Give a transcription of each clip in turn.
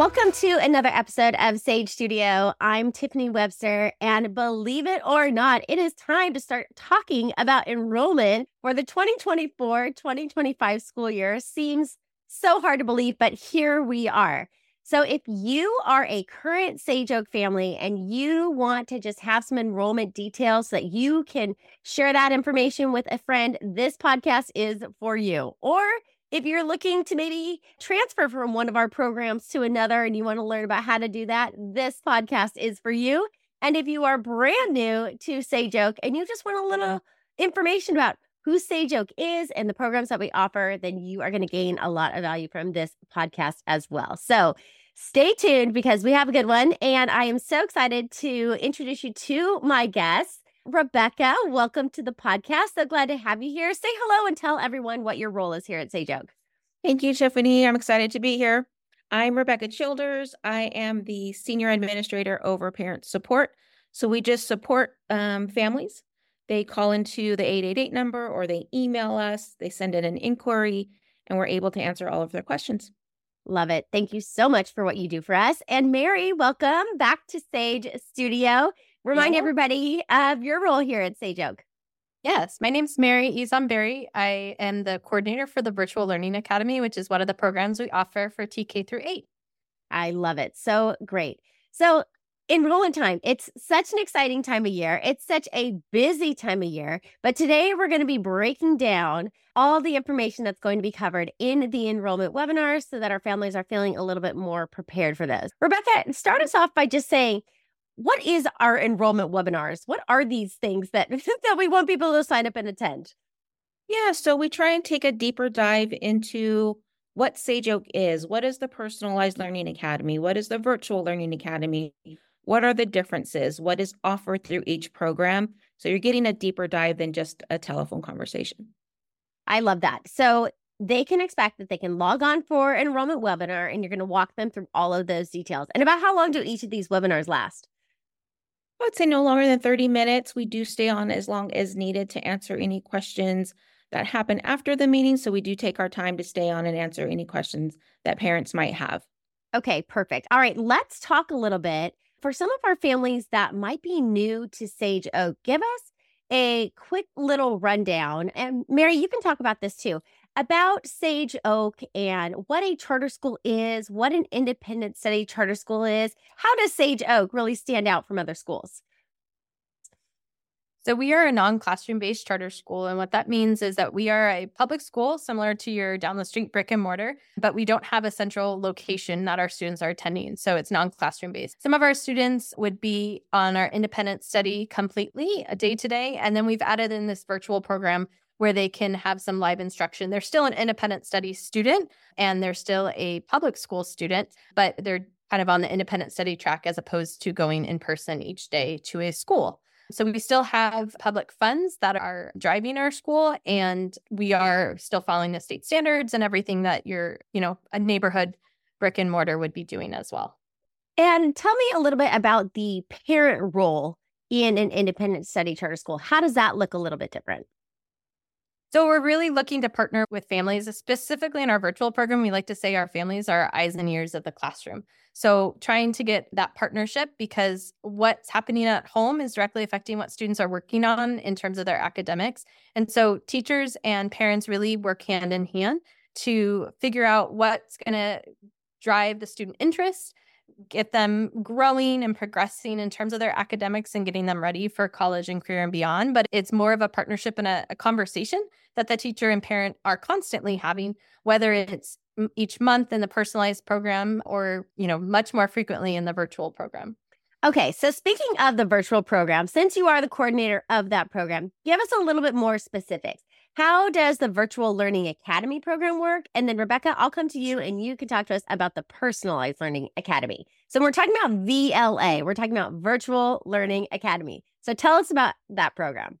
Welcome to another episode of Sage Studio. I'm Tiffiny Webster, and believe it or not, it is time to start talking about enrollment for the 2024 2025 school year. Seems so hard to believe, but here we are. So, if you are a current Sage Oak family and you want to just have some enrollment details so that you can share that information with a friend, this podcast is for you. Or if you're looking to maybe transfer from one of our programs to another and you want to learn about how to do that, this podcast is for you. And if you are brand new to Sage Oak and you just want a little information about who Sage Oak is and the programs that we offer, then you are going to gain a lot of value from this podcast as well. So stay tuned because we have a good one. And I am so excited to introduce you to my guests. Rebecca, welcome to the podcast. So glad to have you here. Say hello and tell everyone what your role is here at Sage Oak. Thank you, Tiffiny. I'm excited to be here. I'm Rebecca Childers. I am the Senior Administrator over Parent Support. So we just support um, families. They call into the 888 number or they email us, they send in an inquiry, and we're able to answer all of their questions. Love it. Thank you so much for what you do for us. And Mary, welcome back to Sage Studio. Remind yeah. everybody of your role here at Sage Oak. Yes, my name is Mary Hizon-Barry. I am the coordinator for the Virtual Learning Academy, which is one of the programs we offer for TK through 8. I love it. So great. So, enrollment time, it's such an exciting time of year. It's such a busy time of year. But today we're going to be breaking down all the information that's going to be covered in the enrollment webinars so that our families are feeling a little bit more prepared for those. Rebecca, start us off by just saying, what is our enrollment webinars? What are these things that that we want people to sign up and attend? Yeah, so we try and take a deeper dive into what Sage Oak is. What is the personalized learning academy? What is the virtual learning academy? What are the differences? What is offered through each program? So you're getting a deeper dive than just a telephone conversation. I love that. So they can expect that they can log on for enrollment webinar and you're going to walk them through all of those details. And about how long do each of these webinars last? I would say no longer than 30 minutes. We do stay on as long as needed to answer any questions that happen after the meeting. So we do take our time to stay on and answer any questions that parents might have. Okay, perfect. All right, let's talk a little bit for some of our families that might be new to Sage Oak. Give us a quick little rundown. And Mary, you can talk about this too about Sage Oak and what a charter school is, what an independent study charter school is. How does Sage Oak really stand out from other schools? So, we are a non classroom based charter school. And what that means is that we are a public school similar to your down the street brick and mortar, but we don't have a central location that our students are attending. So, it's non classroom based. Some of our students would be on our independent study completely, a day to day. And then we've added in this virtual program where they can have some live instruction. They're still an independent study student and they're still a public school student, but they're kind of on the independent study track as opposed to going in person each day to a school. So we still have public funds that are driving our school and we are still following the state standards and everything that your, you know, a neighborhood brick and mortar would be doing as well. And tell me a little bit about the parent role in an independent study charter school. How does that look a little bit different? So we're really looking to partner with families, specifically in our virtual program. We like to say our families are eyes and ears of the classroom. So trying to get that partnership because what's happening at home is directly affecting what students are working on in terms of their academics. And so teachers and parents really work hand in hand to figure out what's going to drive the student interest get them growing and progressing in terms of their academics and getting them ready for college and career and beyond. But it's more of a partnership and a, a conversation that the teacher and parent are constantly having, whether it's each month in the personalized program or, you know, much more frequently in the virtual program. Okay, so speaking of the virtual program, since you are the coordinator of that program, give us a little bit more specifics. How does the Virtual Learning Academy program work? And then, Rebecca, I'll come to you and you can talk to us about the Personalized Learning Academy. So, we're talking about VLA, we're talking about Virtual Learning Academy. So, tell us about that program.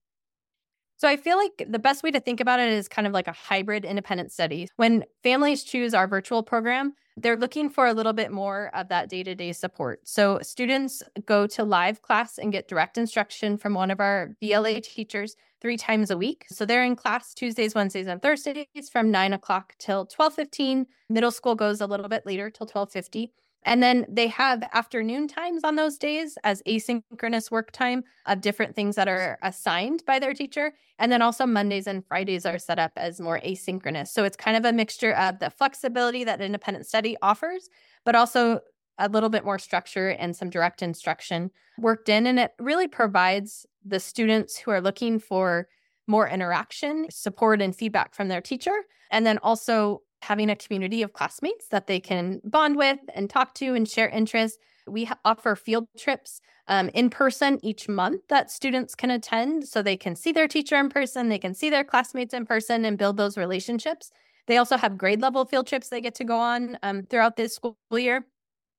So I feel like the best way to think about it is kind of like a hybrid independent study. When families choose our virtual program, they're looking for a little bit more of that day to day support. So students go to live class and get direct instruction from one of our VLA teachers three times a week. So they're in class Tuesdays, Wednesdays, and Thursdays from nine o'clock till twelve fifteen. Middle school goes a little bit later till twelve fifty. And then they have afternoon times on those days as asynchronous work time of different things that are assigned by their teacher. And then also Mondays and Fridays are set up as more asynchronous. So it's kind of a mixture of the flexibility that independent study offers, but also a little bit more structure and some direct instruction worked in. And it really provides the students who are looking for more interaction, support, and feedback from their teacher. And then also having a community of classmates that they can bond with and talk to and share interests. We offer field trips um, in person each month that students can attend so they can see their teacher in person, they can see their classmates in person and build those relationships. They also have grade level field trips they get to go on um, throughout this school year.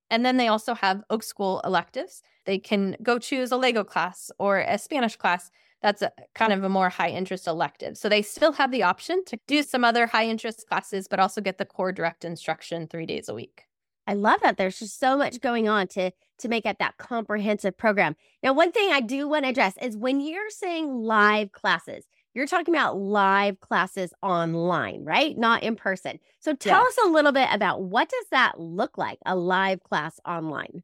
And then they also have Oak School electives. They can go choose a Lego class or a Spanish class. That's a, kind of a more high interest elective. So they still have the option to do some other high interest classes, but also get the core direct instruction three days a week. I love that. There's just so much going on to to make up that comprehensive program. Now, one thing I do want to address is when you're saying live classes, you're talking about live classes online, right? Not in person. So tell us a little bit about what does that look like, a live class online?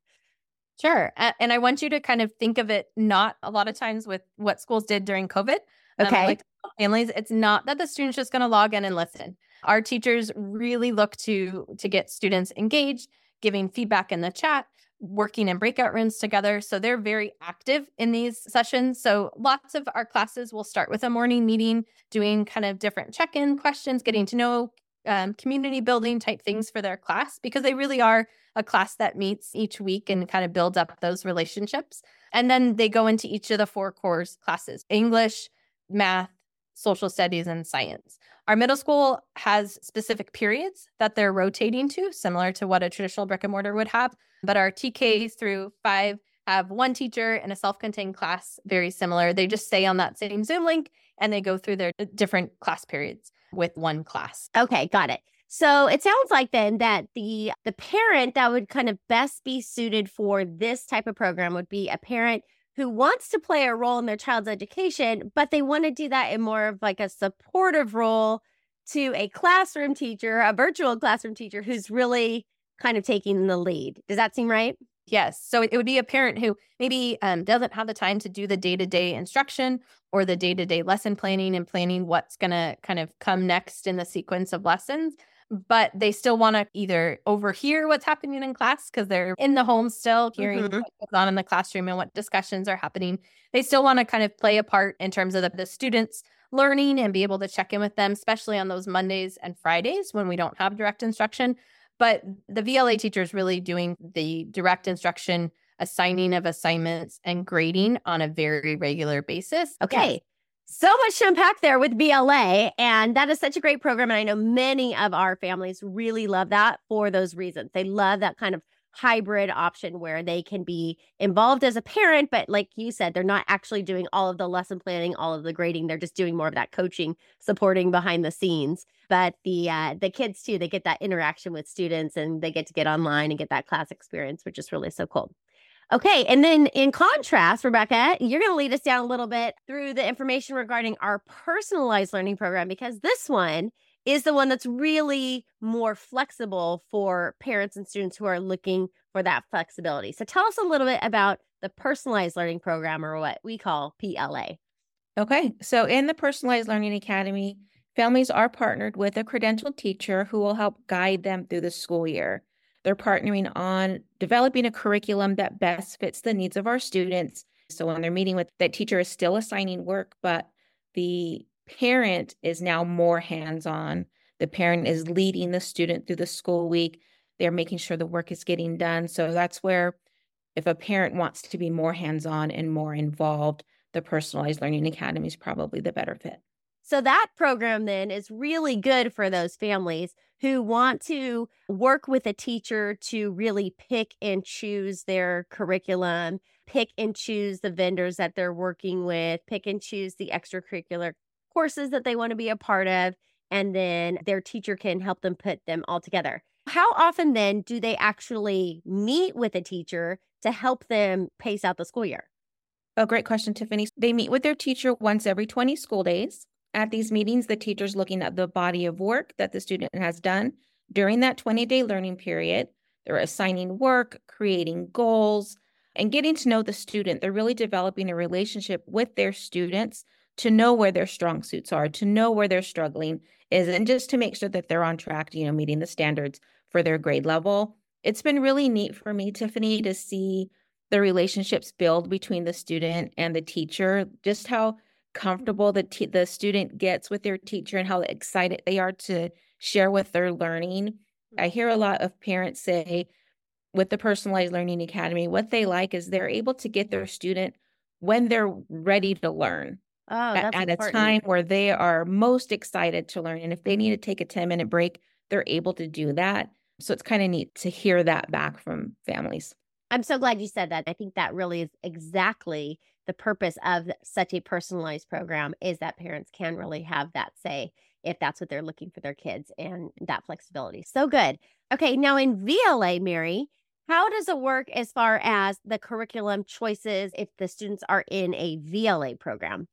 Sure. And I want you to kind of think of it not a lot of times with what schools did during COVID. Um, okay. Um, like families, it's not that the student's just going to log in and listen. Our teachers really look to to get students engaged, giving feedback in the chat, working in breakout rooms together. So they're very active in these sessions. So lots of our classes will start with a morning meeting, doing kind of different check in questions, getting to know um, community building type things for their class because they really are a class that meets each week and kind of builds up those relationships. And then they go into each of the four course classes English, math, social studies, and science. Our middle school has specific periods that they're rotating to, similar to what a traditional brick and mortar would have. But our TK through five have one teacher in a self contained class, very similar. They just stay on that same Zoom link and they go through their different class periods with one class. Okay, got it. So it sounds like then that the the parent that would kind of best be suited for this type of program would be a parent who wants to play a role in their child's education, but they want to do that in more of like a supportive role to a classroom teacher, a virtual classroom teacher who's really kind of taking the lead. Does that seem right? Yes. So it would be a parent who maybe um, doesn't have the time to do the day to day instruction or the day to day lesson planning and planning what's going to kind of come next in the sequence of lessons but they still want to either overhear what's happening in class because they're in the home still hearing mm-hmm. what goes on in the classroom and what discussions are happening. They still want to kind of play a part in terms of the, the students learning and be able to check in with them, especially on those Mondays and Fridays when we don't have direct instruction. But the VLA teacher is really doing the direct instruction, assigning of assignments, and grading on a very regular basis. Okay. Yes. So much to unpack there with VLA. And that is such a great program. And I know many of our families really love that for those reasons. They love that kind of hybrid option where they can be involved as a parent, but like you said, they're not actually doing all of the lesson planning, all of the grading. They're just doing more of that coaching, supporting behind the scenes. But the uh, the kids too, they get that interaction with students and they get to get online and get that class experience, which is really so cool. Okay. And then in contrast, Rebecca, you're going to lead us down a little bit through the information regarding our personalized learning program because this one is the one that's really more flexible for parents and students who are looking for that flexibility. So tell us a little bit about the personalized learning program or what we call PLA. Okay. So in the Personalized Learning Academy, families are partnered with a credentialed teacher who will help guide them through the school year. They're partnering on developing a curriculum that best fits the needs of our students. So when they're meeting with that teacher is still assigning work, but the parent is now more hands-on. The parent is leading the student through the school week. They're making sure the work is getting done. So that's where if a parent wants to be more hands-on and more involved, the personalized learning academy is probably the better fit. So that program then is really good for those families who want to work with a teacher to really pick and choose their curriculum, pick and choose the vendors that they're working with, pick and choose the extracurricular courses that they want to be a part of, and then their teacher can help them put them all together. How often then do they actually meet with a teacher to help them pace out the school year? Oh, great question, Tiffiny. They meet with their teacher once every 20 school days. At these meetings, the teacher's looking at the body of work that the student has done during that 20 day learning period. They're assigning work, creating goals, and getting to know the student. They're really developing a relationship with their students to know where their strong suits are, to know where they're struggling is, and just to make sure that they're on track, you know, meeting the standards for their grade level. It's been really neat for me, Tiffiny, to see the relationships build between the student and the teacher, just how comfortable the the student gets with their teacher and how excited they are to share what they're learning. I mm-hmm. hear a lot of parents say with the personalized learning academy what they like is they're able to get their student when they're ready to learn. Oh, at, at a time where they are most excited to learn and if they need to take a 10 minute break, they're able to do that. So it's kind of neat to hear that back from families. I'm so glad you said that. I think that really is exactly the purpose of such a personalized program is that parents can really have that say if that's what they're looking for their kids and that flexibility. So good. Okay, now in VLA, Mary, how does it work as far as the curriculum choices if the students are in a VLA program?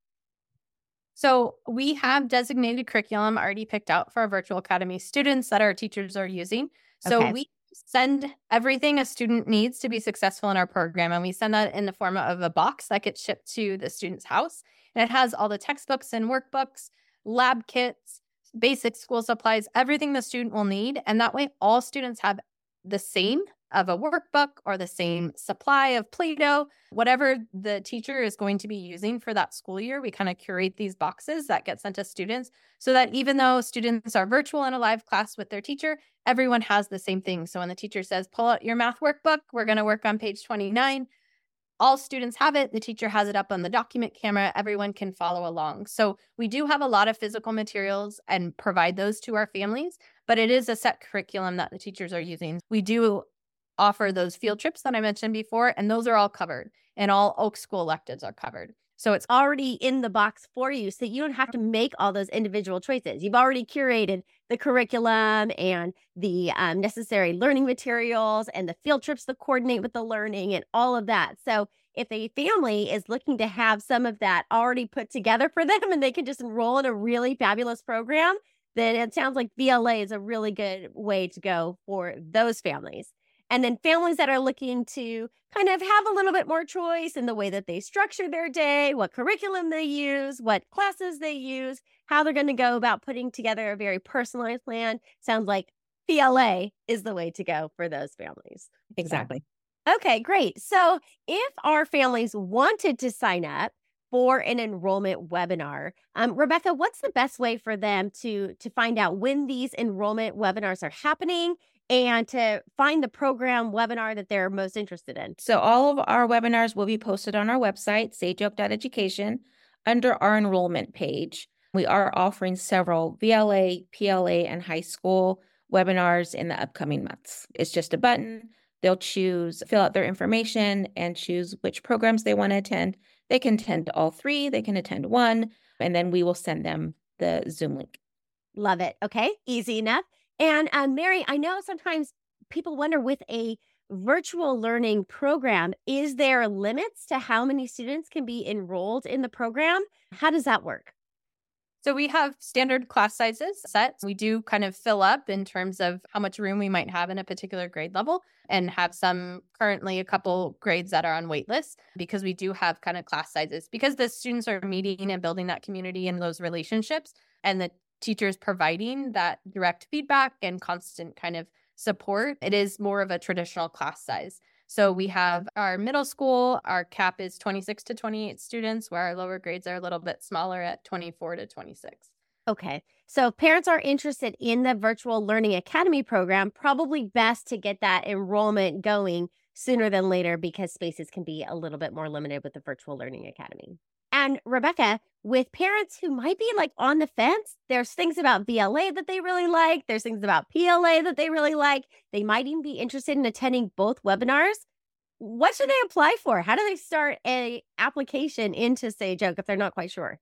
So we have designated curriculum already picked out for our virtual academy students that our teachers are using. So okay. we send everything a student needs to be successful in our program. And we send that in the form of a box that gets shipped to the student's house. And it has all the textbooks and workbooks, lab kits, basic school supplies, everything the student will need. And that way, all students have the same of a workbook or the same supply of Play Doh, whatever the teacher is going to be using for that school year. We kind of curate these boxes that get sent to students so that even though students are virtual in a live class with their teacher, everyone has the same thing. So when the teacher says, pull out your math workbook, we're going to work on page 29. All students have it. The teacher has it up on the document camera. Everyone can follow along. So we do have a lot of physical materials and provide those to our families, but it is a set curriculum that the teachers are using. We do offer those field trips that I mentioned before, and those are all covered, and all Oak School electives are covered. So it's already in the box for you. So you don't have to make all those individual choices. You've already curated the curriculum and the um, necessary learning materials and the field trips to coordinate with the learning and all of that. So if a family is looking to have some of that already put together for them and they can just enroll in a really fabulous program, then it sounds like VLA is a really good way to go for those families. And then families that are looking to kind of have a little bit more choice in the way that they structure their day, what curriculum they use, what classes they use, how they're going to go about putting together a very personalized plan. Sounds like PLA is the way to go for those families. Exactly. Okay, great. So if our families wanted to sign up, for an enrollment webinar. Um, Rebecca, what's the best way for them to to find out when these enrollment webinars are happening and to find the program webinar that they're most interested in? So, all of our webinars will be posted on our website, sageoak.education, under our enrollment page. We are offering several VLA, PLA, and high school webinars in the upcoming months. It's just a button. They'll choose, fill out their information, and choose which programs they want to attend. They can attend all three, they can attend one, and then we will send them the Zoom link. Love it. Okay, easy enough. And uh, Mary, I know sometimes people wonder with a virtual learning program, is there limits to how many students can be enrolled in the program? How does that work? So we have standard class sizes set. We do kind of fill up in terms of how much room we might have in a particular grade level and have some currently a couple grades that are on wait lists because we do have kind of class sizes because the students are meeting and building that community and those relationships and the teachers providing that direct feedback and constant kind of support, it is more of a traditional class size. So we have our middle school, our cap is 26 to 28 students, where our lower grades are a little bit smaller at 24 to 26. Okay. So if parents are interested in the virtual learning academy program, probably best to get that enrollment going sooner than later because spaces can be a little bit more limited with the virtual learning academy. And Rebecca, with parents who might be like on the fence, there's things about VLA that they really like, there's things about PLA that they really like. They might even be interested in attending both webinars. What should they apply for? How do they start a application into Sage Oak if they're not quite sure?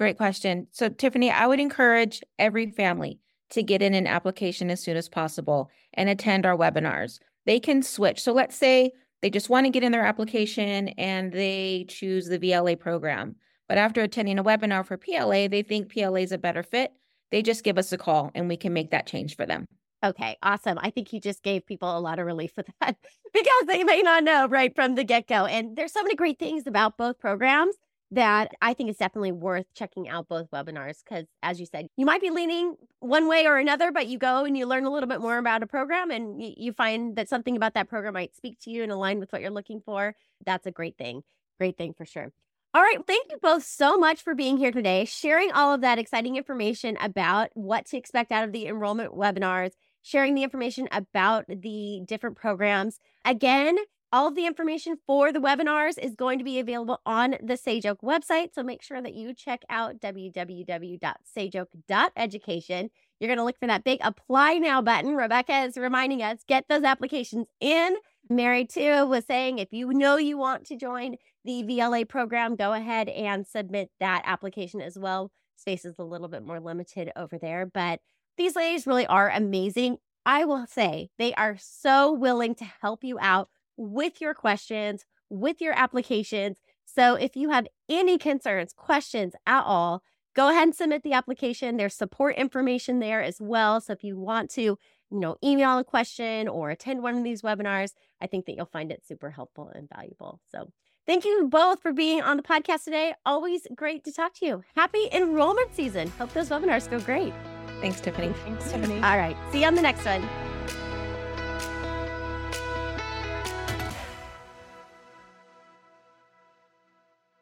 Great question. So Tiffiny, I would encourage every family to get in an application as soon as possible and attend our webinars. They can switch. So let's say they just want to get in their application and they choose the VLA program. But after attending a webinar for PLA, they think PLA is a better fit. They just give us a call and we can make that change for them. Okay, awesome. I think you just gave people a lot of relief with that because they may not know right from the get go. And there's so many great things about both programs that I think it's definitely worth checking out both webinars because, as you said, you might be leaning one way or another, but you go and you learn a little bit more about a program and you, you find that something about that program might speak to you and align with what you're looking for. That's a great thing. Great thing for sure. All right. Thank you both so much for being here today, sharing all of that exciting information about what to expect out of the enrollment webinars, sharing the information about the different programs. Again, all of the information for the webinars is going to be available on the Sage website. So make sure that you check out www.sageoak.education. You're going to look for that big apply now button. Rebecca is reminding us get those applications in. Mary, too, was saying if you know you want to join the VLA program, go ahead and submit that application as well. Space is a little bit more limited over there, but these ladies really are amazing. I will say they are so willing to help you out with your questions, with your applications. So if you have any concerns, questions at all, go ahead and submit the application. There's support information there as well. So if you want to, you know, email a question or attend one of these webinars, I think that you'll find it super helpful and valuable. So thank you both for being on the podcast today. Always great to talk to you. Happy enrollment season. Hope those webinars go great. Thanks, Tiffiny. Thanks, Tiffiny. All right. See you on the next one.